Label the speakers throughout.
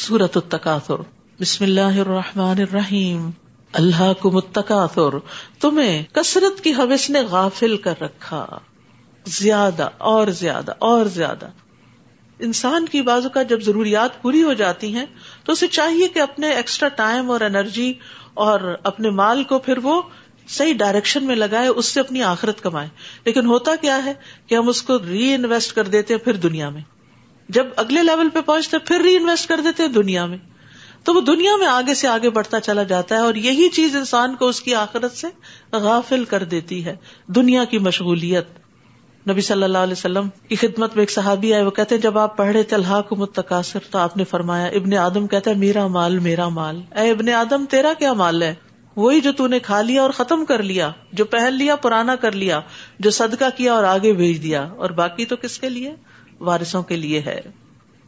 Speaker 1: سورت التکاثر۔ بسم اللہ الرحمن الرحیم۔ اللہ کو متکاثر۔ تمہیں کثرت کی حوث نے غافل کر رکھا۔ زیادہ اور زیادہ اور زیادہ۔ انسان کی بازو کا جب ضروریات پوری ہو جاتی ہیں، تو اسے چاہیے کہ اپنے ایکسٹرا ٹائم اور انرجی اور اپنے مال کو پھر وہ صحیح ڈائریکشن میں لگائے، اس سے اپنی آخرت کمائے۔ لیکن ہوتا کیا ہے کہ ہم اس کو ری انویسٹ کر دیتے پھر دنیا میں۔ جب اگلے لیول پہ پہنچتے پھر ری انویسٹ کر دیتے دنیا میں۔ تو وہ دنیا میں آگے سے آگے بڑھتا چلا جاتا ہے اور یہی چیز انسان کو اس کی آخرت سے غافل کر دیتی ہے۔ دنیا کی مشغولیت۔ نبی صلی اللہ علیہ وسلم کی خدمت میں ایک صحابی آئے، وہ کہتے ہیں، جب آپ پڑھے تلحا کو متقاصر تو آپ نے فرمایا، ابن آدم کہتا ہے، میرا مال میرا مال۔ اے ابن آدم، تیرا کیا مال ہے؟ وہی جو نے کھا لیا اور ختم کر لیا، جو پہن لیا، پرانا کر لیا، جو صدقہ کیا اور آگے بھیج دیا، اور باقی تو کس کے لیے؟ وارثوں کے لیے ہے۔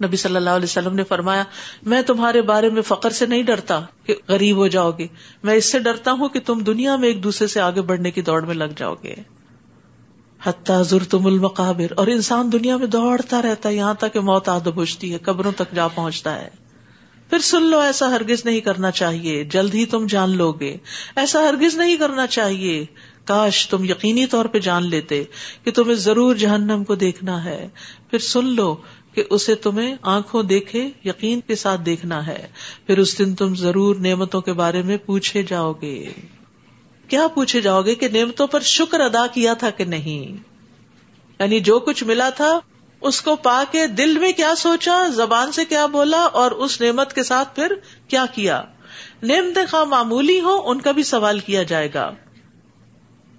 Speaker 1: نبی صلی اللہ علیہ وسلم نے فرمایا، میں تمہارے بارے میں فخر سے نہیں ڈرتا کہ غریب ہو جاؤ گے۔ میں اس سے ڈرتا ہوں کہ تم دنیا میں ایک دوسرے سے آگے بڑھنے کی دوڑ میں لگ جاؤ گے۔ حتیٰ ضرور تم المقابر، اور انسان دنیا میں دوڑتا رہتا ہے، یہاں تک کہ موت آد پہنچتی ہے، قبروں تک جا پہنچتا ہے۔ پھر سن لو، ایسا ہرگز نہیں کرنا چاہیے۔ جلد ہی تم جان لو گے ایسا ہرگز نہیں کرنا چاہیے۔ کاش تم یقینی طور پہ جان لیتے کہ تمہیں ضرور جہنم کو دیکھنا ہے۔ پھر سن لو کہ اسے تمہیں آنکھوں دیکھے یقین کے ساتھ دیکھنا ہے۔ پھر اس دن تم ضرور نعمتوں کے بارے میں پوچھے جاؤ گے۔ کیا پوچھے جاؤ گے کہ نعمتوں پر شکر ادا کیا تھا کہ نہیں؟ یعنی جو کچھ ملا تھا، اس کو پا کے دل میں کیا سوچا، زبان سے کیا بولا، اور اس نعمت کے ساتھ پھر کیا کیا؟ نعمت خواہ معمولی ہو ان کا بھی سوال کیا جائے گا۔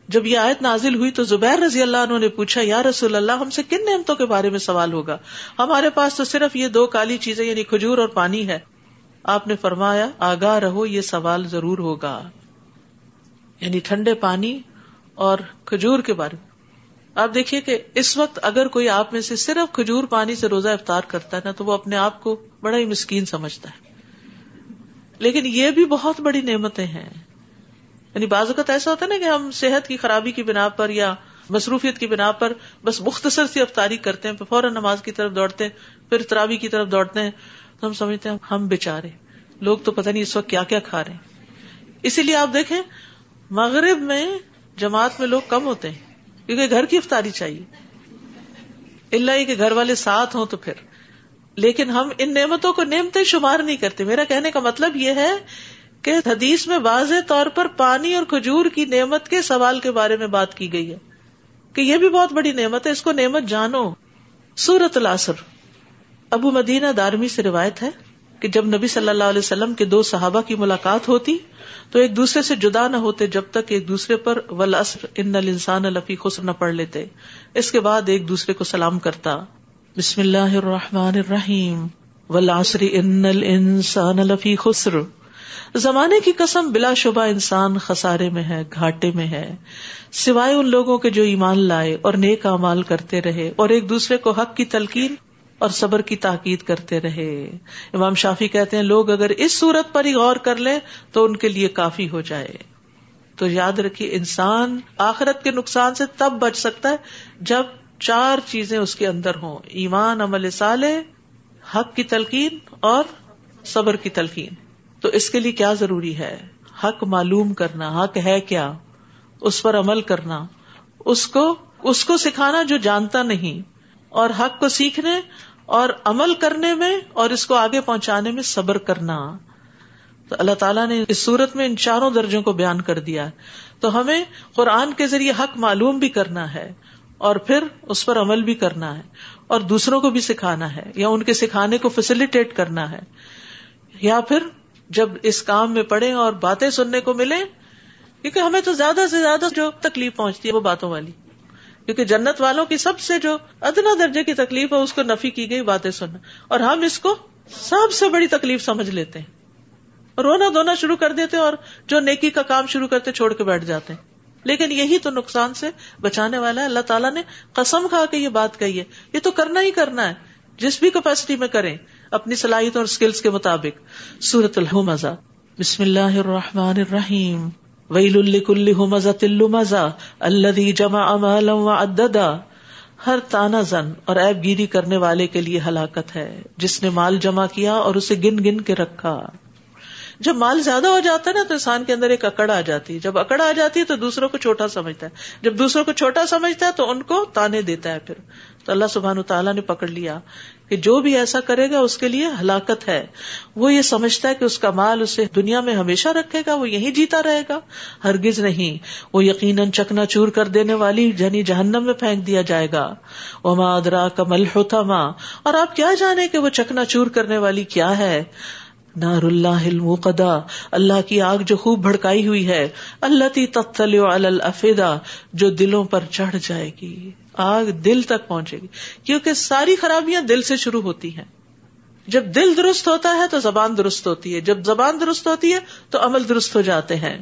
Speaker 1: جب یہ آیت نازل ہوئی تو زبیر رضی اللہ عنہ نے پوچھا، یا رسول اللہ، ہم سے کن نعمتوں کے بارے میں سوال ہوگا؟ ہمارے پاس تو صرف یہ دو کالی چیزیں یعنی کھجور اور پانی ہے۔ آپ نے فرمایا، آگاہ رہو، یہ سوال ضرور ہوگا۔ یعنی ٹھنڈے پانی اور کھجور کے بارے میں۔ آپ دیکھیے کہ اس وقت اگر کوئی آپ میں سے صرف کھجور پانی سے روزہ افطار کرتا ہے نا، تو وہ اپنے آپ کو بڑا ہی مسکین سمجھتا ہے۔ لیکن یہ بھی بہت بڑی نعمتیں ہیں۔ یعنی بعض اوقات ایسا ہوتا ہے نا کہ ہم صحت کی خرابی کی بنا پر یا مصروفیت کی بنا پر بس مختصر سی افطاری کرتے ہیں، فوراً نماز کی طرف دوڑتے ہیں، پھر تراوی کی طرف دوڑتے ہیں، تو ہم سمجھتے ہیں ہم بےچارے لوگ تو پتہ نہیں اس وقت کیا کیا کھا رہے ہیں۔ اسی لیے آپ دیکھیں، مغرب میں جماعت میں لوگ کم ہوتے ہیں، کیونکہ گھر کی افطاری چاہیے۔ اللہ ہی کہ گھر والے ساتھ ہوں تو پھر۔ لیکن ہم ان نعمتوں کو نعمتیں شمار نہیں کرتے۔ میرا کہنے کا مطلب یہ ہے کہ حدیث میں واضح طور پر پانی اور کھجور کی نعمت کے سوال کے بارے میں بات کی گئی ہے کہ یہ بھی بہت بڑی نعمت ہے، اس کو نعمت جانو۔ سورت الاسر ابو مدینہ دارمی سے روایت ہے کہ جب نبی صلی اللہ علیہ وسلم کے دو صحابہ کی ملاقات ہوتی تو ایک دوسرے سے جدا نہ ہوتے جب تک ایک دوسرے پر ولاسر ان الانسان لفی خسر نہ پڑھ لیتے۔ اس کے بعد ایک دوسرے کو سلام کرتا۔ بسم اللہ الرحمن الرحیم۔ ولاسر ان الانسان لفی خسر۔ زمانے کی قسم بلا شبہ انسان خسارے میں ہے، گھاٹے میں ہے۔ سوائے ان لوگوں کے جو ایمان لائے اور نیک امال کرتے رہے اور ایک دوسرے کو حق کی تلقین اور صبر کی تاکید کرتے رہے۔ امام شافی کہتے ہیں، لوگ اگر اس صورت پر ہی غور کر لیں تو ان کے لیے کافی ہو جائے۔ تو یاد رکھیے، انسان آخرت کے نقصان سے تب بچ سکتا ہے جب چار چیزیں اس کے اندر ہوں۔ ایمان، عمل صالح، حق کی تلقین اور صبر کی تلقین۔ تو اس کے لیے کیا ضروری ہے؟ حق معلوم کرنا، حق ہے کیا؟ اس پر عمل کرنا، اس کو اس کو سکھانا جو جانتا نہیں، اور حق کو سیکھنے اور عمل کرنے میں اور اس کو آگے پہنچانے میں صبر کرنا۔ تو اللہ تعالیٰ نے اس صورت میں ان چاروں درجوں کو بیان کر دیا۔ تو ہمیں قرآن کے ذریعے حق معلوم بھی کرنا ہے اور پھر اس پر عمل بھی کرنا ہے اور دوسروں کو بھی سکھانا ہے یا ان کے سکھانے کو فیسلٹیٹ کرنا ہے۔ یا پھر جب اس کام میں پڑھے اور باتیں سننے کو ملے کیونکہ ہمیں تو زیادہ سے زیادہ جو تکلیف پہنچتی ہے وہ باتوں والی۔ کیونکہ جنت والوں کی سب سے جو ادنا درجے کی تکلیف ہے، اس کو نفی کی گئی باتیں سننا۔ اور ہم اس کو سب سے بڑی تکلیف سمجھ لیتے ہیں۔ رونا دھونا شروع کر دیتے اور جو نیکی کا کام شروع کرتے چھوڑ کے بیٹھ جاتے ہیں۔ لیکن یہی تو نقصان سے بچانے والا ہے۔ اللہ تعالیٰ نے قسم کھا کے یہ بات کہی ہے۔ یہ تو کرنا ہی کرنا ہے۔ جس بھی کیپیسٹی میں کریں اپنی صلاحیت اور اسکلس کے مطابق۔ سورت الحمزہ۔ بسم اللہ الرحمن الرحیم۔ ویل الکل مزہ تلو مزہ اللہ جمع امالا وعددا ہر تانا زن اور ایب گیری کرنے والے کے لیے ہلاکت ہے۔ جس نے مال جمع کیا اور اسے گن گن کے رکھا۔ جب مال زیادہ ہو جاتا ہے نا تو انسان کے اندر ایک اکڑ آ جاتی ہے۔ جب اکڑ آ جاتی ہے تو دوسروں کو چھوٹا سمجھتا ہے۔ جب دوسروں کو چھوٹا سمجھتا ہے تو ان کو تانے دیتا ہے پھر۔ تو اللہ سبحان تعالیٰ نے پکڑ لیا کہ جو بھی ایسا کرے گا اس کے لیے ہلاکت ہے۔ وہ یہ سمجھتا ہے کہ اس کا مال اسے دنیا میں ہمیشہ رکھے گا، وہ یہی جیتا رہے گا۔ ہرگز نہیں۔ وہ یقیناً چکنا چور کر دینے والی جنی جہنم میں پھینک دیا جائے گا۔ وہ مادرا کمل ہوتا ماں اور آپ کیا جانے کہ وہ چکنا چور کرنے والی کیا ہے؟ نار اللہ المقدا اللہ کی آگ جو خوب بھڑکائی ہوئی ہے اللہ تی تختل الفیدا جو دلوں پر چڑھ جائے گی، آگ دل تک پہنچے گی، کیونکہ ساری خرابیاں دل سے شروع ہوتی ہیں۔ جب دل درست ہوتا ہے تو زبان درست ہوتی ہے، جب زبان درست ہوتی ہے تو عمل درست ہو جاتے ہیں۔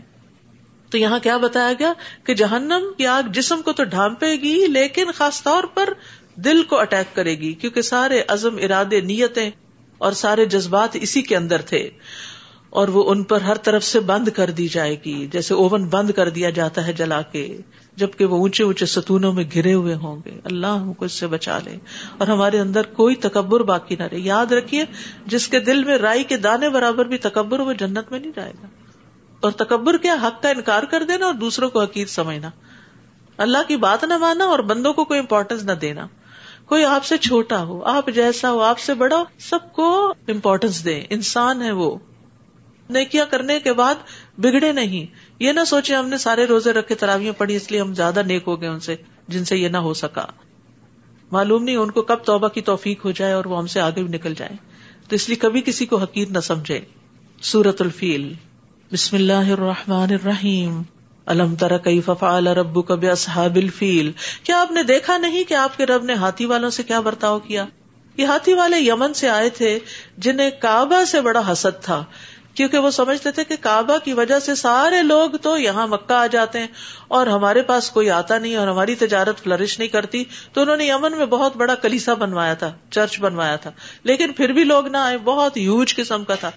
Speaker 1: تو یہاں کیا بتایا گیا کہ جہنم کی آگ جسم کو تو ڈھانپے گی، لیکن خاص طور پر دل کو اٹیک کرے گی، کیونکہ سارے عزم، ارادے، نیتیں اور سارے جذبات اسی کے اندر تھے اور وہ ان پر ہر طرف سے بند کر دی جائے گی، جیسے اوون بند کر دیا جاتا ہے جلا کے، جبکہ وہ اونچے اونچے ستونوں میں گرے ہوئے ہوں گے۔ اللہ ہم کو اس سے بچا لے۔ اور ہمارے اندر کوئی تکبر باقی نہ رہے۔ یاد رکھیے، جس کے دل میں رائی کے دانے برابر بھی تکبر وہ جنت میں نہیں جائے گا۔ اور تکبر کیا؟ حق کا انکار کر دینا اور دوسروں کو حقیق سمجھنا۔ اللہ کی بات نہ ماننا اور بندوں کو کوئی امپورٹینس نہ دینا۔ کوئی آپ سے چھوٹا ہو، آپ جیسا ہو، آپ سے بڑا ہو، سب کو امپورٹینس دے انسان ہے وہ۔ نیکیاں کرنے کے بعد بگڑے نہیں۔ یہ نہ سوچے ہم نے سارے روزے رکھے تراویاں پڑھی، اس لیے ہم زیادہ نیک ہو گئے ان سے، جن سے یہ نہ ہو سکا۔ معلوم نہیں ان کو کب توبہ کی توفیق ہو جائے اور وہ ہم سے آگے بھی نکل جائے تو اس لیے کبھی کسی کو حقیق نہ سمجھے سورت الفیل۔ بسم اللہ الرحمن الرحیم۔ الم تر کئی ففال ربو کب اصحاب الفیل؟ کیا آپ نے دیکھا نہیں کہ آپ کے رب نے ہاتھی والوں سے کیا برتاؤ کیا؟ یہ ہاتھی والے یمن سے آئے تھے جنہیں کعبہ سے بڑا حسد تھا، کیونکہ وہ سمجھتے تھے کہ کعبہ کی وجہ سے سارے لوگ تو یہاں مکہ آ جاتے ہیں اور ہمارے پاس کوئی آتا نہیں اور ہماری تجارت فلرش نہیں کرتی، تو انہوں نے یمن میں بہت بڑا کلیسا بنوایا تھا، چرچ بنوایا تھا۔ لیکن پھر بھی لوگ نہ آئے، بہت یوج قسم کا تھا۔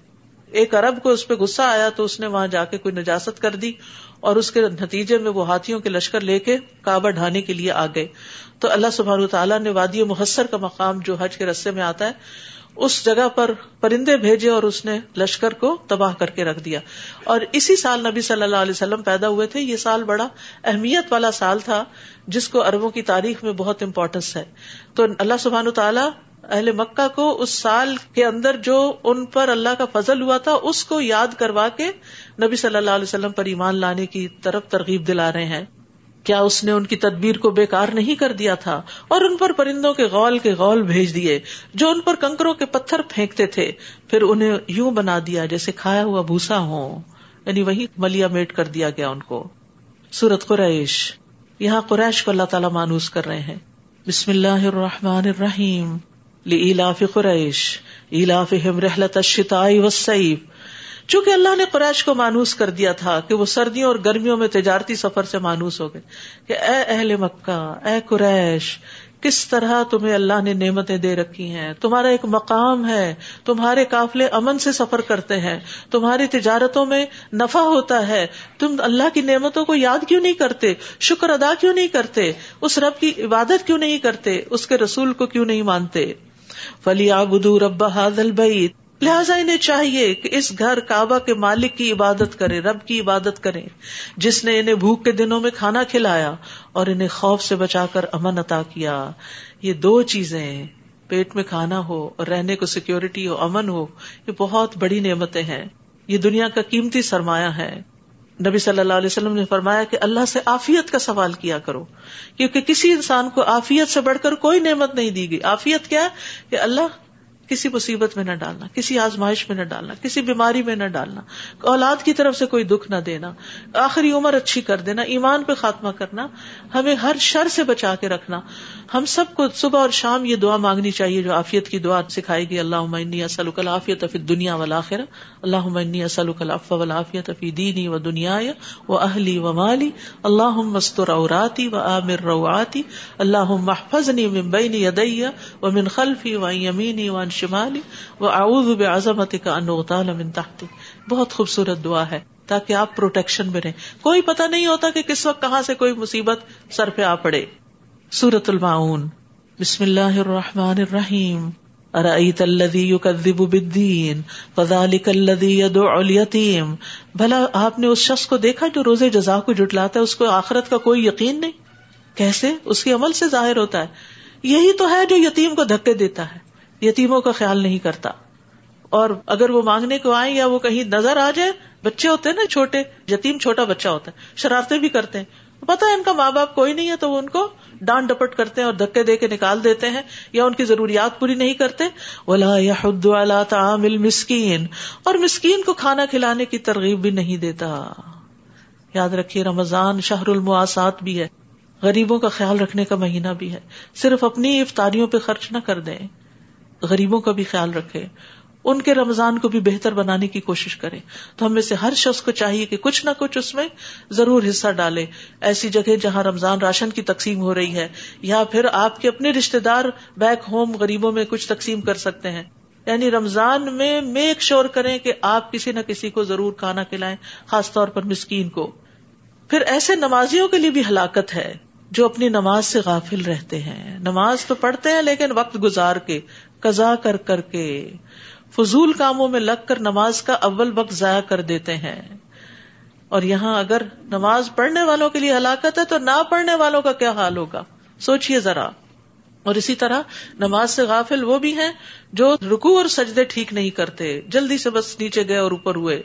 Speaker 1: ایک ارب کو اس پہ غصہ آیا تو اس نے وہاں جا کے کوئی نجاست کر دی۔ اور اس کے نتیجے میں وہ ہاتھیوں کے لشکر لے کے کعبہ ڈھانے کے لیے آ گئے۔ تو اللہ سبحان تعالیٰ نے وادی محسر کا مقام جو حج کے رستے میں آتا ہے، اس جگہ پر پرندے بھیجے اور اس نے لشکر کو تباہ کر کے رکھ دیا۔ اور اسی سال نبی صلی اللہ علیہ وسلم پیدا ہوئے تھے۔ یہ سال بڑا اہمیت والا سال تھا، جس کو اربوں کی تاریخ میں بہت امپورٹینس ہے۔ تو اللہ سبحان تعالیٰ اہل مکہ کو اس سال کے اندر جو ان پر اللہ کا فضل ہوا تھا، اس کو یاد کروا کے نبی صلی اللہ علیہ وسلم پر ایمان لانے کی طرف ترغیب دلا رہے ہیں۔ کیا اس نے ان کی تدبیر کو بےکار نہیں کر دیا تھا؟ اور ان پر پرندوں کے غول کے غول بھیج دیے، جو ان پر کنکروں کے پتھر پھینکتے تھے۔ پھر انہیں یوں بنا دیا جیسے کھایا ہوا بھوسا ہو یعنی وہی ملیا میٹ کر دیا گیا ان کو۔ سورت قریش۔ یہاں قریش کو اللہ تعالیٰ مانوس کر رہے ہیں۔ بسم اللہ الرحمن الرحیم۔ لاف قریش ایلاف رحلت الشتاء والصيف چونکہ اللہ نے قریش کو مانوس کر دیا تھا کہ وہ سردیوں اور گرمیوں میں تجارتی سفر سے مانوس ہو گئے۔ کہ اے اہل مکہ، اے قریش، کس طرح تمہیں اللہ نے نعمتیں دے رکھی ہیں؟ تمہارا ایک مقام ہے، تمہارے قافلے امن سے سفر کرتے ہیں، تمہاری تجارتوں میں نفع ہوتا ہے۔ تم اللہ کی نعمتوں کو یاد کیوں نہیں کرتے؟ شکر ادا کیوں نہیں کرتے؟ اس رب کی عبادت کیوں نہیں کرتے؟ اس کے رسول کو کیوں نہیں مانتے؟ فلی آبدو رب حاضل بعید لہٰذا انہیں چاہیے کہ اس گھر کعبہ کے مالک کی عبادت کرے رب کی عبادت کرے جس نے انہیں بھوک کے دنوں میں کھانا کھلایا اور انہیں خوف سے بچا کر امن عطا کیا۔ یہ دو چیزیں، پیٹ میں کھانا ہو اور رہنے کو سیکورٹی ہو، امن ہو، یہ بہت بڑی نعمتیں ہیں۔ یہ دنیا کا قیمتی سرمایہ ہے۔ نبی صلی اللہ علیہ وسلم نے فرمایا کہ اللہ سے آفیت کا سوال کیا کرو۔ کیونکہ کسی انسان کو آفیت سے بڑھ کر کوئی نعمت نہیں دی گئی۔ آفیت کیا ہے؟ کہ اللہ کسی مصیبت میں نہ ڈالنا، کسی آزمائش میں نہ ڈالنا، کسی بیماری میں نہ ڈالنا، اولاد کی طرف سے کوئی دکھ نہ دینا، آخری عمر اچھی کر دینا، ایمان پہ خاتمہ کرنا، ہمیں ہر شر سے بچا کے رکھنا۔ ہم سب کو صبح اور شام یہ دعا مانگنی چاہیے جو آفیت کی دعا سکھائے گی اللہ عمنی اسلق العافیت فی دنیا والآخرہ اللہ عمنی اسلق العف والعافیت فی دینی و دنیا و اہلی و مالی اللہ مستر اوراتی و عامر رواتی اللہ محفظنی من بین یدی و من خلفی و یمینی و شمالی وہ اعوذ بعظمت کا ان من تحتی۔ بہت خوبصورت دعا ہے، تاکہ آپ پروٹیکشن میں رہیں۔ کوئی پتہ نہیں ہوتا کہ کس وقت کہاں سے کوئی مصیبت سر پہ آ پڑے۔ سورت المعون بسم اللہ الرحمن الرحیم. ارأيت الذي يكذب بالدين فذلك الذي يدعو اليتيم بھلا آپ نے اس شخص کو دیکھا جو روزے جزا کو جٹلاتا ہے، اس کو آخرت کا کوئی یقین نہیں؟ کیسے؟ اس کے عمل سے ظاہر ہوتا ہے۔ یہی تو ہے جو یتیم کو دھکے دیتا ہے۔ یتیموں کا خیال نہیں کرتا۔ اور اگر وہ مانگنے کو آئے یا وہ کہیں نظر آ جائے، بچے ہوتے ہیں نا چھوٹے، یتیم چھوٹا بچہ ہوتا ہے، شرارتیں بھی کرتے ہیں۔ پتا ہے ان کا ماں باپ کوئی نہیں ہے تو وہ ان کو ڈانٹ ڈپٹ کرتے ہیں اور دھکے دے کے نکال دیتے ہیں یا ان کی ضروریات پوری نہیں کرتے۔ ولا یا تعام المسکین اور مسکین کو کھانا کھلانے کی ترغیب بھی نہیں دیتا۔ یاد رکھیے رمضان شہر المواسات بھی ہے۔ غریبوں کا خیال رکھنے کا مہینہ بھی ہے۔ صرف اپنی افطاریوں پہ خرچ نہ کر دیں۔ غریبوں کا بھی خیال رکھے۔ ان کے رمضان کو بھی بہتر بنانے کی کوشش کرے تو ہم میں سے ہر شخص کو چاہیے کہ کچھ نہ کچھ اس میں ضرور حصہ ڈالے۔ ایسی جگہ جہاں رمضان راشن کی تقسیم ہو رہی ہے، یا پھر آپ کے اپنے رشتے دار بیک ہوم غریبوں میں کچھ تقسیم کر سکتے ہیں۔ یعنی رمضان میں میک شور کریں کہ آپ کسی نہ کسی کو ضرور کھانا کھلائیں، خاص طور پر مسکین کو۔ پھر ایسے نمازیوں کے لیے بھی ہلاکت ہے جو اپنی نماز سے غافل رہتے ہیں۔ نماز تو پڑھتے ہیں لیکن وقت گزار کے قزا کر کر کے۔ فضول کاموں میں لگ کر نماز کا اول وقت ضائع کر دیتے ہیں۔ اور یہاں اگر نماز پڑھنے والوں کے لیے ہلاکت ہے تو نہ پڑھنے والوں کا کیا حال ہوگا؟ سوچیے ذرا۔ اور اسی طرح نماز سے غافل وہ بھی ہیں جو رکو اور سجدے ٹھیک نہیں کرتے، جلدی سے بس نیچے گئے اور اوپر ہوئے۔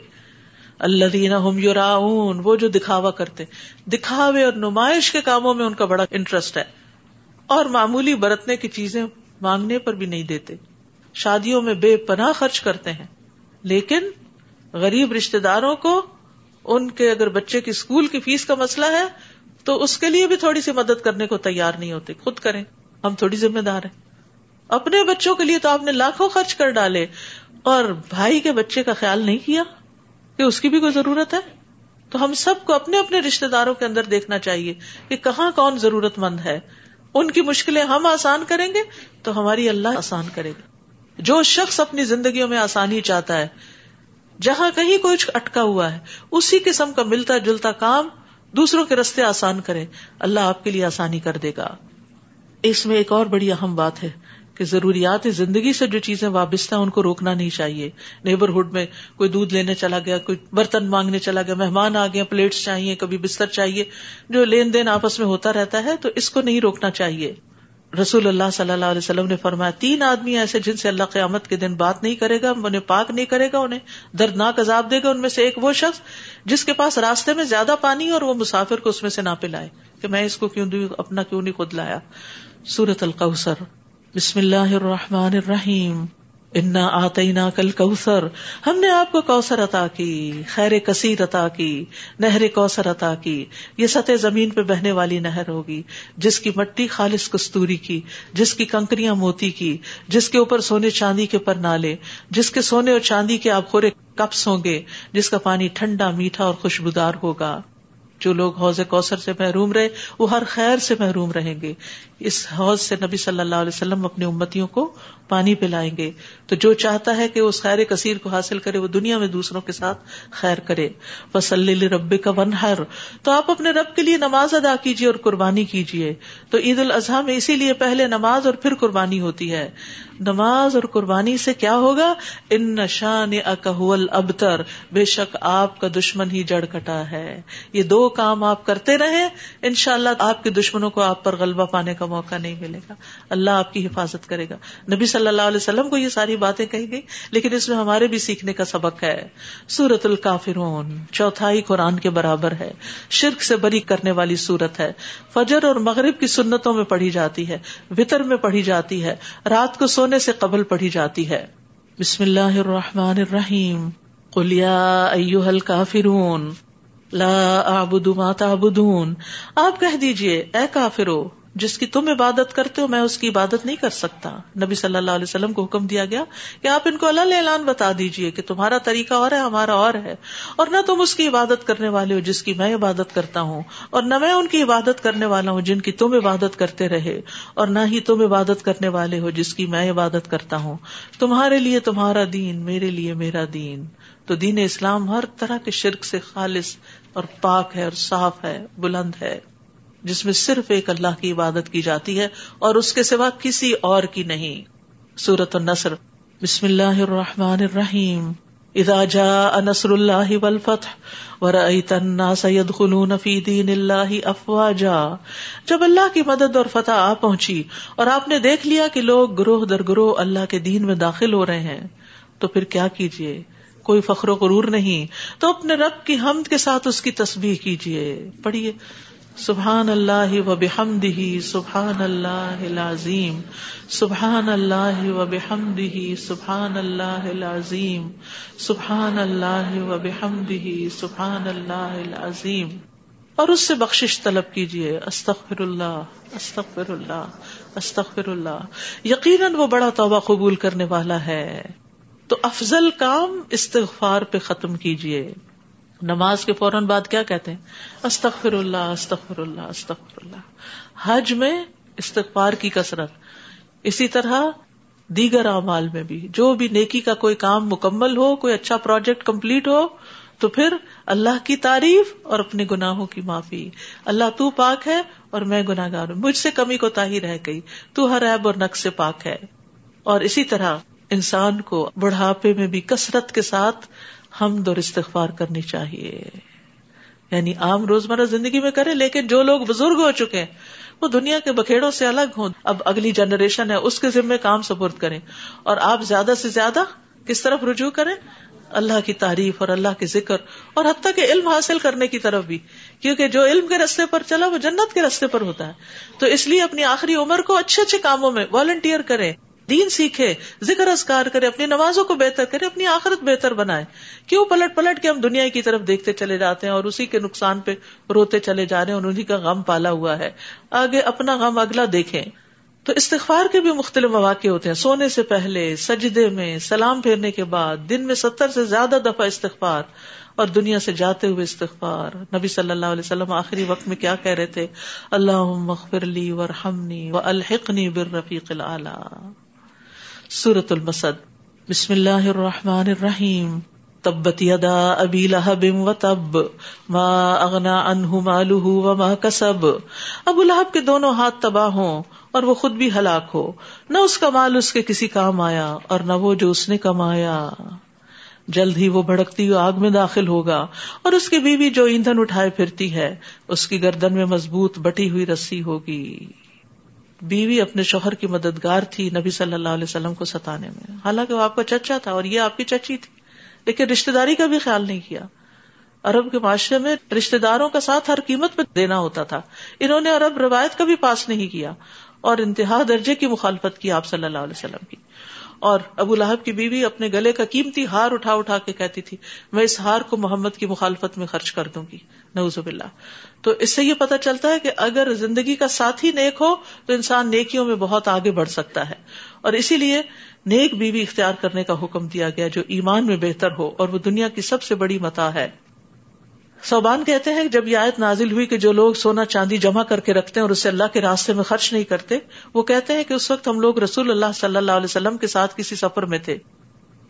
Speaker 1: اللہ دینا ہم یوراون وہ جو دکھاوا کرتے۔ دکھاوے اور نمائش کے کاموں میں ان کا بڑا انٹرسٹ ہے۔ اور معمولی برتنے کی چیزیں مانگنے پر بھی نہیں دیتے۔ شادیوں میں بے پناہ خرچ کرتے ہیں۔ لیکن غریب رشتے داروں کو ان کے اگر بچے کی اسکول کی فیس کا مسئلہ ہے، تو اس کے لیے بھی تھوڑی سی مدد کرنے کو تیار نہیں ہوتے۔ خود کریں۔ ہم تھوڑی ذمہ دار ہیں۔ اپنے بچوں کے لیے تو آپ نے لاکھوں خرچ کر ڈالے۔ اور بھائی کے بچے کا خیال نہیں کیا کہ اس کی بھی کوئی ضرورت ہے؟ تو ہم سب کو اپنے اپنے رشتے داروں کے اندر دیکھنا چاہیے کہ کہاں کون ضرورت مند ہے۔ ان کی مشکلیں ہم آسان کریں گے تو ہماری اللہ آسان کرے گا۔ جو شخص اپنی زندگیوں میں آسانی چاہتا ہے، جہاں کہیں کچھ اٹکا ہوا ہے، اسی قسم کا ملتا جلتا کام دوسروں کے رستے آسان کرے، اللہ آپ کے لیے آسانی کر دے گا۔ اس میں ایک اور بڑی اہم بات ہے کہ ضروریات زندگی سے جو چیزیں وابستہ ہیں، ان کو روکنا نہیں چاہیے۔ نیبرہڈ میں کوئی دودھ لینے چلا گیا، کوئی برتن مانگنے چلا گیا، مہمان آ گیا پلیٹس چاہیے، کبھی بستر چاہیے، جو لین دین آپس میں ہوتا رہتا ہے، تو اس کو نہیں روکنا چاہیے۔ رسول اللہ صلی اللہ علیہ وسلم نے فرمایا، تین آدمی ایسے جن سے اللہ قیامت کے دن بات نہیں کرے گا، انہیں پاک نہیں کرے گا، انہیں دردناک عذاب دے گا، ان میں سے ایک وہ شخص جس کے پاس راستے میں زیادہ پانی اور وہ مسافر کو اس میں سے نہ پلائے کہ میں اس کو کیوں دوں، اپنا کیوں نہیں خود لایا۔ سورت القوثر۔ بسم اللہ الرحمن الرحیم۔ انا آتی نا کل کوسر ہم نے آپ کو کوسر عطا کی، خیر کثیر عطا کی، نہر کوسر عطا کی۔ یہ سطح زمین پہ بہنے والی نہر ہوگی، جس کی مٹی خالص کستوری کی، جس کی کنکریاں موتی کی، جس کے اوپر سونے چاندی کے پر نالے، جس کے سونے اور چاندی کے آپ خورے کپس ہوں گے، جس کا پانی ٹھنڈا، میٹھا اور خوشبودار ہوگا۔ جو لوگ حوض کوثر سے محروم رہے، وہ ہر خیر سے محروم رہیں گے۔ اس حوض سے نبی صلی اللہ علیہ وسلم اپنی امتیوں کو پانی پلائیں گے۔ تو جو چاہتا ہے کہ اس خیر کثیر کو حاصل کرے، وہ دنیا میں دوسروں کے ساتھ خیر کرے۔ وسلی رب کا ون ہر تو آپ اپنے رب کے لیے نماز ادا کیجیے اور قربانی کیجیے تو عید الاضحیٰ میں اسی لیے پہلے نماز اور پھر قربانی ہوتی ہے۔ نماز اور قربانی سے کیا ہوگا؟ ان نشان اکہول ابتر بے شک آپ کا دشمن ہی جڑ کٹا ہے۔ یہ دو کام آپ کرتے رہے ان شاء اللہ آپ کے دشمنوں کو آپ پر غلبہ پانے کا موقع نہیں ملے گا۔ اللہ آپ کی حفاظت کرے گا۔ نبی صلی اللہ علیہ وسلم کو یہ ساری باتیں کہی گئی، لیکن اس میں ہمارے بھی سیکھنے کا سبق ہے۔ سورت الکافرون چوتھائی قرآن کے برابر ہے۔ شرک سے بری کرنے والی سورت ہے۔ فجر اور مغرب کی سنتوں میں پڑھی جاتی ہے۔ وطر میں پڑھی جاتی ہے۔ رات کو سونے سے قبل پڑھی جاتی ہے۔ بسم اللہ الرحمن الرحیم۔ قلیا ایوہ الکافرون لا اعبد ما تعبدون۔ آپ کہہ دیجیے، اے کافرو جس کی تم عبادت کرتے ہو، میں اس کی عبادت نہیں کر سکتا۔ نبی صلی اللہ علیہ وسلم کو حکم دیا گیا کہ آپ ان کو اللہ اعلان بتا دیجیے کہ تمہارا طریقہ اور ہے، ہمارا اور ہے۔ اور نہ تم اس کی عبادت کرنے والے ہو جس کی میں عبادت کرتا ہوں، اور نہ میں ان کی عبادت کرنے والا ہوں جن کی تم عبادت کرتے رہے، اور نہ ہی تم عبادت کرنے والے ہو جس کی میں عبادت کرتا ہوں۔ تمہارے لیے تمہارا دین، میرے لیے میرا دین۔ تو دین اسلام ہر طرح کے شرک سے خالص اور پاک ہے اور صاف ہے، بلند ہے۔ جس میں صرف ایک اللہ کی عبادت کی جاتی ہے اور اس کے سوا کسی اور کی نہیں۔ سورت النصر۔ بسم اللہ الرحمن الرحیم۔ اذا جاء نصر اللہ والفتح ورأيت الناس يدخلون في دين الله افواجا۔ جب اللہ کی مدد اور فتح آ پہنچی اور آپ نے دیکھ لیا کہ لوگ گروہ در گروہ اللہ کے دین میں داخل ہو رہے ہیں، تو پھر کیا کیجیے کوئی فخر و غرور نہیں، تو اپنے رب کی حمد کے ساتھ اس کی تسبیح کیجیے پڑھیے۔ سبحان اللہ و بحمدہ سبحان اللہ العظیم سبحان اللہ و بحمدہ سبحان اللہ العظیم سبحان اللہ و بحمدہ سبحان اللہ العظیم۔ اور اس سے بخشش طلب کیجیے استغفر اللہ استغفر اللہ استغفر اللہ یقیناً وہ بڑا توبہ قبول کرنے والا ہے۔ تو افضل کام استغفار پہ ختم کیجیے نماز کے فوراً بعد کیا کہتے ہیں؟ استغفر اللہ استغفر اللہ استغفر اللہ۔ حج میں استغفار کی کثرت۔ اسی طرح دیگر اعمال میں بھی۔ جو بھی نیکی کا کوئی کام مکمل ہو، کوئی اچھا پروجیکٹ کمپلیٹ ہو، تو پھر اللہ کی تعریف اور اپنے گناہوں کی معافی۔ اللہ تو پاک ہے اور میں گناگار ہوں۔ مجھ سے کمی کو تاہی رہ گئی۔ تو ہر ایب اور نقص سے پاک ہے۔ اور اسی طرح انسان کو بڑھاپے میں بھی کثرت کے ساتھ ہم دور استغفار کرنی چاہیے۔ یعنی عام روزمرہ زندگی میں کرے، لیکن جو لوگ بزرگ ہو چکے ہیں، وہ دنیا کے بکھیڑوں سے الگ ہوں۔ اب اگلی جنریشن ہے، اس کے ذمے کام سپرد کریں۔ اور آپ زیادہ سے زیادہ کس طرف رجوع کریں؟ اللہ کی تعریف اور اللہ کے ذکر اور حتیٰ کہ علم حاصل کرنے کی طرف بھی۔ کیونکہ جو علم کے رستے پر چلا، وہ جنت کے رستے پر ہوتا ہے۔ تو اس لیے اپنی آخری عمر کو اچھے اچھے کاموں میں والنٹیئر کریں۔ دین سیکھے، ذکر ازکار کرے، اپنی نمازوں کو بہتر کرے، اپنی آخرت بہتر بنائے۔ کیوں پلٹ پلٹ کے ہم دنیا کی طرف دیکھتے چلے جاتے ہیں اور اسی کے نقصان پہ روتے چلے جا رہے ہیں اور انہیں کا غم پالا ہوا ہے۔ آگے اپنا غم اگلا دیکھیں۔ تو استغفار کے بھی مختلف مواقع ہوتے ہیں۔ سونے سے پہلے، سجدے میں، سلام پھیرنے کے بعد، دن میں ستر سے زیادہ دفعہ استغفار اور دنیا سے جاتے ہوئے استغفار۔ نبی صلی اللہ علیہ وسلم آخری وقت میں کیا کہہ رہے تھے؟ اللہ مغفر لی ورحمنی و الحقنی بالرفیق الاعلی سورت المسد. بسم اللہ الرحمن الرحیم. تبت یدا ابی لہب و تب. ما اغنا عنہ مالہ و ما کسب. ابو لہب کے دونوں ہاتھ تباہ ہوں اور وہ خود بھی ہلاک ہو. نہ اس کا مال اس کے کسی کام آیا اور نہ وہ جو اس نے کمایا. جلد ہی وہ بھڑکتی ہوئی آگ میں داخل ہوگا اور اس کی بیوی جو ایندھن اٹھائے پھرتی ہے، اس کی گردن میں مضبوط بٹی ہوئی رسی ہوگی۔ بیوی اپنے شوہر کی مددگار تھی نبی صلی اللہ علیہ وسلم کو ستانے میں۔ حالانکہ وہ آپ کا چچا تھا اور یہ آپ کی چچی تھی۔ لیکن رشتے داری کا بھی خیال نہیں کیا۔ عرب کے معاشرے میں رشتے داروں کا ساتھ ہر قیمت پہ دینا ہوتا تھا۔ انہوں نے عرب روایت کا بھی پاس نہیں کیا اور انتہا درجے کی مخالفت کی آپ صلی اللہ علیہ وسلم کی۔ اور ابو لہب کی بیوی اپنے گلے کا قیمتی ہار اٹھا اٹھا کے کہتی تھی، میں اس ہار کو محمد کی مخالفت میں خرچ کر دوں گی۔ نوزب اللہ تو اس سے یہ پتا چلتا ہے کہ اگر زندگی کا ساتھی نیک ہو، تو انسان نیکیوں میں بہت آگے بڑھ سکتا ہے۔ اور اسی لیے نیک بیوی اختیار کرنے کا حکم دیا گیا جو ایمان میں بہتر ہو اور وہ دنیا کی سب سے بڑی متا ہے۔ صوبان کہتے ہیں جب یہ آیت نازل ہوئی کہ جو لوگ سونا چاندی جمع کر کے رکھتے ہیں اور اسے اللہ کے راستے میں خرچ نہیں کرتے، وہ کہتے ہیں کہ اس وقت ہم لوگ رسول اللہ صلی اللہ علیہ وسلم کے ساتھ کسی سفر میں تھے۔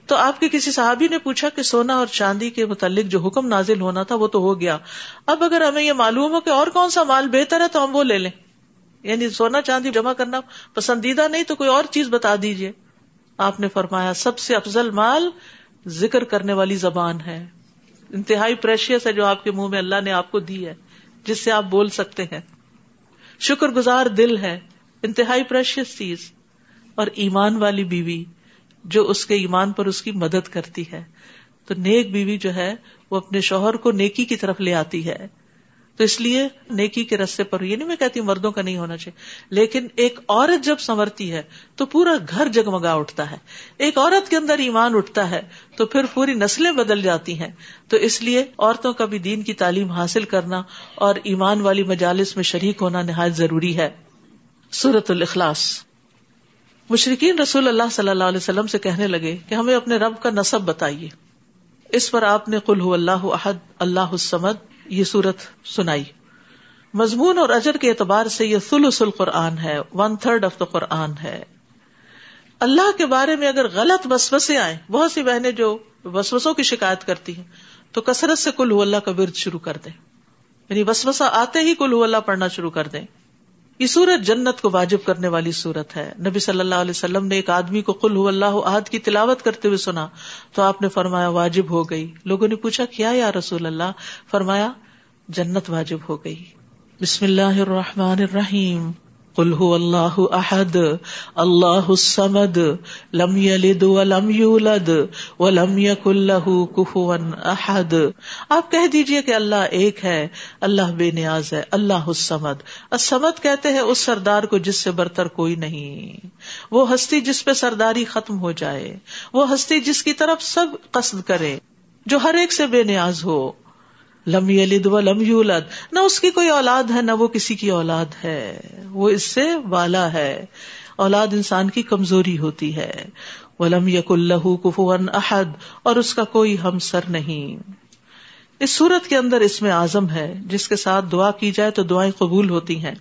Speaker 1: تو آپ کے کسی صحابی نے پوچھا کہ سونا اور چاندی کے متعلق جو حکم نازل ہونا تھا وہ تو ہو گیا۔ اب اگر ہمیں یہ معلوم ہو کہ اور کون سا مال بہتر ہے تو ہم وہ لے لیں۔ یعنی سونا چاندی جمع کرنا پسندیدہ نہیں تو کوئی اور چیز بتا دیجیے آپ نے فرمایا، سب سے افضل مال ذکر کرنے والی زبان ہے۔ انتہائی پریشیس ہے جو آپ کے منہ میں اللہ نے آپ کو دی ہے، جس سے آپ بول سکتے ہیں۔ شکر گزار دل ہے، انتہائی پریشیس چیز۔ اور ایمان والی بیوی جو اس کے ایمان پر اس کی مدد کرتی ہے۔ تو نیک بیوی جو ہے، وہ اپنے شوہر کو نیکی کی طرف لے آتی ہے۔ تو اس لیے نیکی کے رستے پر یہ نہیں میں کہتی مردوں کا نہیں ہونا چاہیے، لیکن ایک عورت جب سنورتی ہے تو پورا گھر جگمگا اٹھتا ہے۔ ایک عورت کے اندر ایمان اٹھتا ہے تو پھر پوری نسلیں بدل جاتی ہیں۔ تو اس لیے عورتوں کا بھی دین کی تعلیم حاصل کرنا اور ایمان والی مجالس میں شریک ہونا نہایت ضروری ہے۔ سورت الاخلاص۔ مشرقین رسول اللہ صلی اللہ علیہ وسلم سے کہنے لگے کہ ہمیں اپنے رب کا نصب بتائیے۔ اس پر آپ نے کل اللہ عہد اللہ السمد یہ سورت سنائی۔ مضمون اور اجر کے اعتبار سے یہ ثلث القرآن ہے one third of the Quran ہے۔ اللہ کے بارے میں اگر غلط وسوسے آئیں، بہت سی بہنیں جو وسوسوں کی شکایت کرتی ہیں، تو کثرت سے کل اللہ کا ورد شروع کر دیں۔ یعنی وسوسہ آتے ہی کل اللہ پڑھنا شروع کر دیں۔ یہ سورت جنت کو واجب کرنے والی سورت ہے۔ نبی صلی اللہ علیہ وسلم نے ایک آدمی کو کل اللہ عہد کی تلاوت کرتے ہوئے سنا، تو آپ نے فرمایا واجب ہو گئی۔ لوگوں نے پوچھا، کیا یا رسول اللہ؟ فرمایا، جنت واجب ہو گئی۔ بسم اللہ الرحمن الرحیم۔ قل هو اللہ احد، اللہ الصمد، لم يلد ولم يولد ولم يكن له كفوا احد۔ آپ کہہ دیجیے کہ اللہ ایک ہے، اللہ بے نیاز ہے، اللہ الصمد۔ الصمد کہتے ہیں اس سردار کو جس سے برتر کوئی نہیں۔ وہ ہستی جس پہ سرداری ختم ہو جائے۔ وہ ہستی جس کی طرف سب قصد کرے۔ جو ہر ایک سے بے نیاز ہو۔ لم یلد و لم یولد، نہ اس کی کوئی اولاد ہے، نہ وہ کسی کی اولاد ہے۔ وہ اس سے والا ہے۔ اولاد انسان کی کمزوری ہوتی ہے۔ ولم یق اللہ کفون احد، اور اس کا کوئی ہم سر نہیں۔ اس صورت کے اندر اس میں اعظم ہے۔ جس کے ساتھ دعا کی جائے تو دعائیں قبول ہوتی ہیں۔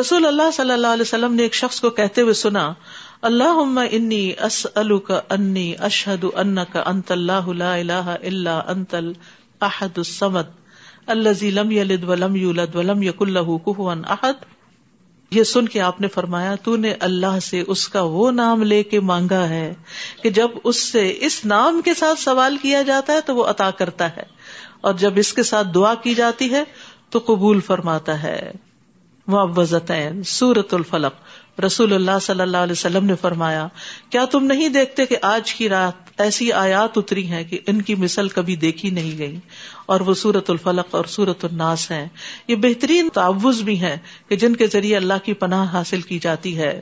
Speaker 1: رسول اللہ صلی اللہ علیہ وسلم نے ایک شخص کو کہتے ہوئے سنا اللہ انی کا انی اشہد ان کا انت اللہ اللہ اللہ انتل احد السمد الذي لم يلد ولم يولد ولم يكن له كفوا احد یہ سن کے آپ نے فرمایا، تو نے اللہ سے اس کا وہ نام لے کے مانگا ہے کہ جب اس سے اس نام کے ساتھ سوال کیا جاتا ہے تو وہ عطا کرتا ہے۔ اور جب اس کے ساتھ دعا کی جاتی ہے تو قبول فرماتا ہے۔ معوزتین سورت الفلق۔ رسول اللہ صلی اللہ علیہ وسلم نے فرمایا، کیا تم نہیں دیکھتے کہ آج کی رات ایسی آیات اتری ہیں کہ ان کی مثل کبھی دیکھی نہیں گئی؟ اور وہ سورت الفلق اور سورت الناس ہیں۔ یہ بہترین تعوض بھی ہیں کہ جن کے ذریعے اللہ کی پناہ حاصل کی جاتی ہے۔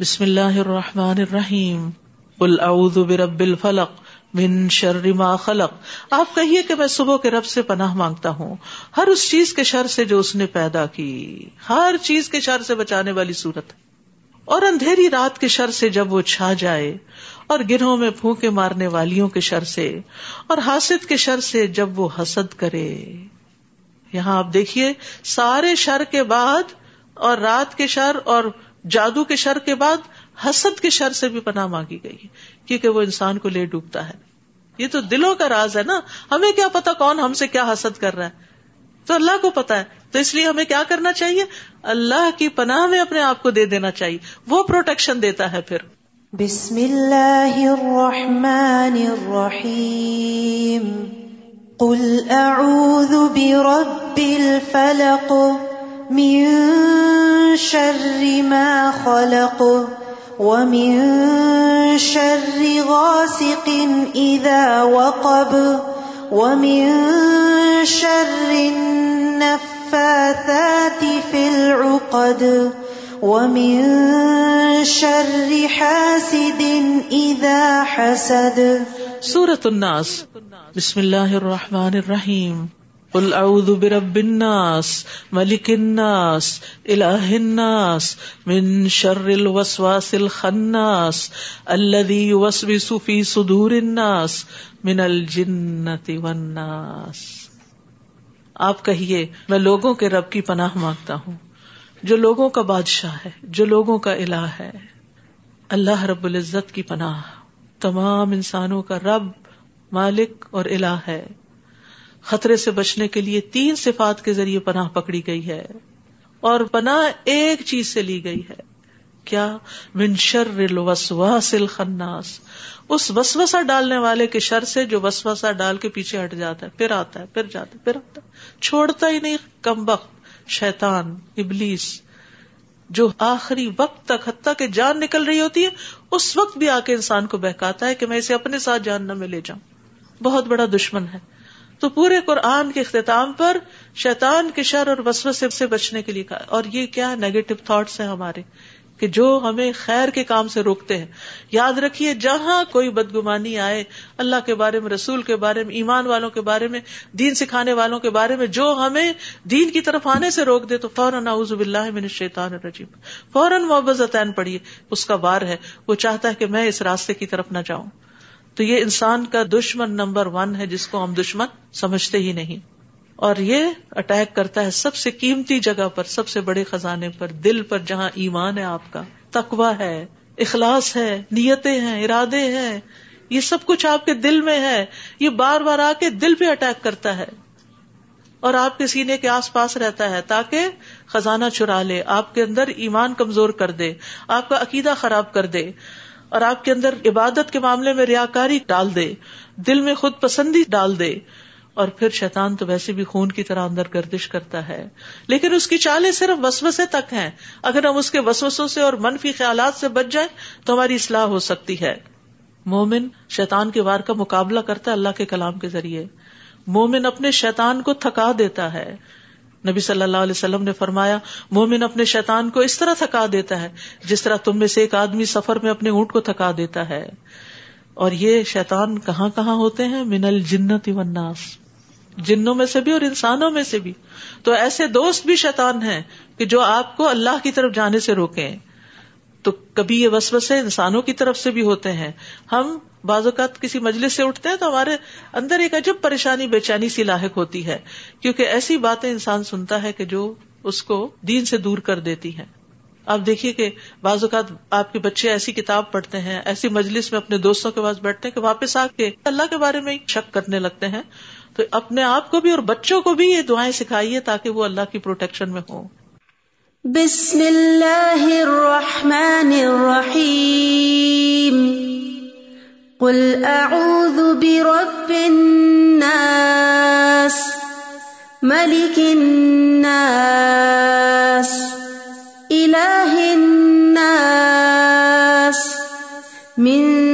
Speaker 1: بسم اللہ الرحمن الرحیم۔ قل اعوذ برب الفلق من شر ما خلق۔ آپ کہیے کہ میں صبح کے رب سے پناہ مانگتا ہوں۔ ہر اس چیز کے شر سے جو اس نے پیدا کی۔ ہر چیز کے شر سے بچانے والی صورت۔ اور اندھیری رات کے شر سے جب وہ چھا جائے، اور گروہ میں پھونکے مارنے والیوں کے شر سے، اور حاسد کے شر سے جب وہ حسد کرے۔ یہاں آپ دیکھیے، سارے شر کے بعد، اور رات کے شر، اور جادو کے شر کے بعد حسد کے شر سے بھی پناہ مانگی گئی کیونکہ وہ انسان کو لے ڈوبتا ہے۔ یہ تو دلوں کا راز ہے نا۔ ہمیں کیا پتا کون ہم سے کیا حسد کر رہا ہے؟ تو اللہ کو پتا ہے۔ تو اس لیے ہمیں کیا کرنا چاہیے؟ اللہ کی پناہ میں اپنے آپ کو دے دینا چاہیے۔ وہ پروٹیکشن دیتا ہے پھر۔
Speaker 2: بسم اللہ الرحمن الرحیم۔ قل اعوذ برب الفلق من شر ما خلق ومن شر غاسق اذا وقب ومن شر النفاثات في العقد ومن شر حاسد اذا حسد.
Speaker 1: سورة الناس. بسم الله الرحمن الرحيم. قل اعوذ برب الناس، ملك الناس اله الناس، من شر الوسواس الخناس، الذي يوسوس في صدور الناس، من الجنت والناس. آپ کہیے، میں لوگوں کے رب کی پناہ مانگتا ہوں۔ جو لوگوں کا بادشاہ ہے، جو لوگوں کا الہ ہے۔ اللہ رب العزت کی پناہ۔ تمام انسانوں کا رب، مالک اور الہ ہے۔ خطرے سے بچنے کے لیے تین صفات کے ذریعے پناہ پکڑی گئی ہے۔ اور پناہ ایک چیز سے لی گئی ہے۔ کیا؟ منشر الوسواس الخناس۔ اس وسوسا ڈالنے والے کے شر سے جو وسوسا ڈال کے پیچھے ہٹ جاتا ہے، پھر آتا ہے، پھر جاتا ہے، پھر آتا ہے۔ چھوڑتا ہی نہیں، کم وقت شیتان ابلیس، جو آخری وقت تک، حتیٰ کہ جان نکل رہی ہوتی ہے، اس وقت بھی آ کے انسان کو بہکاتا ہے کہ میں اسے اپنے ساتھ جان نہ میں لے جاؤں۔ بہت بڑا دشمن ہے۔ تو پورے قرآن کے اختتام پر شیطان کے شر اور وسوسے سے بچنے کے لیے کہا۔ اور یہ کیا نیگیٹو تھاٹس ہیں ہمارے۔ کہ جو ہمیں خیر کے کام سے روکتے ہیں۔ یاد رکھیے، جہاں کوئی بدگمانی آئے، اللہ کے بارے میں، رسول کے بارے میں، ایمان والوں کے بارے میں، دین سکھانے والوں کے بارے میں، جو ہمیں دین کی طرف آنے سے روک دے، تو فوراً اعوذ باللہ من الشیطان الرجیم۔ فوراً محبت پڑھیے، اس کا وار ہے۔ وہ چاہتا ہے کہ میں اس راستے کی طرف نہ جاؤں۔ تو یہ انسان کا دشمن نمبر ون ہے، جس کو ہم دشمن سمجھتے ہی نہیں۔ اور یہ اٹیک کرتا ہے سب سے قیمتی جگہ پر، سب سے بڑے خزانے پر، دل پر جہاں ایمان ہے آپ کا تقوا ہے، اخلاص ہے، نیتیں ہیں، ارادے ہیں، یہ سب کچھ آپ کے دل میں ہے، یہ بار بار آ کے دل پہ اٹیک کرتا ہے۔ اور آپ کے سینے کے آس پاس رہتا ہے تاکہ خزانہ چرا لے، آپ کے اندر ایمان کمزور کر دے، آپ کا عقیدہ خراب کر دے، اور آپ کے اندر عبادت کے معاملے میں ریاکاری ڈال دے، دل میں خود پسندی ڈال دے۔ اور پھر شیطان تو ویسے بھی خون کی طرح اندر گردش کرتا ہے۔ لیکن اس کی چالیں صرف وسوسے تک ہیں۔ اگر ہم اس کے وسوسوں سے اور منفی خیالات سے بچ جائیں تو ہماری اصلاح ہو سکتی ہے۔ مومن شیطان کے وار کا مقابلہ کرتا ہے اللہ کے کلام کے ذریعے۔ مومن اپنے شیطان کو تھکا دیتا ہے۔ نبی صلی اللہ علیہ وسلم نے فرمایا، مومن اپنے شیطان کو اس طرح تھکا دیتا ہے جس طرح تم میں سے ایک آدمی سفر میں اپنے اونٹ کو تھکا دیتا ہے۔ اور یہ شیطان کہاں کہاں ہوتے ہیں؟ من الجنت والناس۔ جنوں میں سے بھی اور انسانوں میں سے بھی۔ تو ایسے دوست بھی شیطان ہیں کہ جو آپ کو اللہ کی طرف جانے سے روکے تو کبھی یہ وسوسے انسانوں کی طرف سے بھی ہوتے ہیں۔ ہم بعض اوقات کسی مجلس سے اٹھتے ہیں تو ہمارے اندر ایک عجب پریشانی، بے چینی سی لاحق ہوتی ہے۔ کیونکہ ایسی باتیں انسان سنتا ہے کہ جو اس کو دین سے دور کر دیتی ہیں۔ آپ دیکھیے کہ بعض اوقات آپ کے بچے ایسی کتاب پڑھتے ہیں، ایسی مجلس میں اپنے دوستوں کے پاس بیٹھتے ہیں کہ واپس آ کے اللہ کے بارے میں شک کرنے لگتے ہیں۔ تو اپنے آپ کو بھی اور بچوں کو بھی یہ دعائیں سکھائیے تاکہ وہ اللہ کی پروٹیکشن میں ہوں۔
Speaker 2: بسم اللہ الرحمن الرحیم۔ قل اعوذ برب الناس، ملک الناس، الہ الناس، من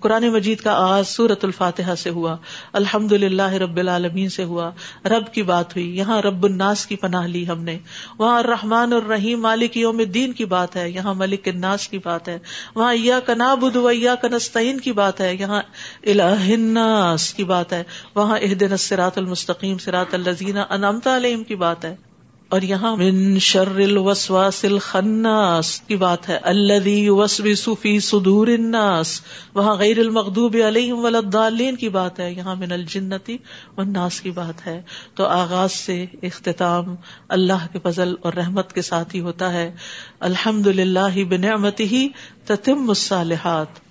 Speaker 1: قرآن مجید کا آغاز سورت الفاتحہ سے ہوا۔ الحمد للہ رب العالمین سے ہوا۔ رب کی بات ہوئی۔ یہاں رب الناس کی پناہ لی ہم نے۔ وہاں الرحمن اور رحیم مالک یوم دین کی بات ہے۔ یہاں ملک الناس کی بات ہے۔ وہاں یا کنا بدھ یا کنستین کی بات ہے۔ یہاں الہ الناس کی بات ہے۔ وہاں اہدن سرات المستقیم سرات الزین انمتا علیہم کی بات ہے۔ اور یہاں من شر الوسواس الخناس کی بات ہے الذي يوسوس في صدور الناس، وہاں غیر المغضوب علیہم ولا الضالین کی بات ہے، یہاں من الجنتی والناس کی بات ہے۔ تو آغاز سے اختتام اللہ کے فضل اور رحمت کے ساتھ ہی ہوتا ہے۔ الحمد للہ بنعمته تتم الصالحات۔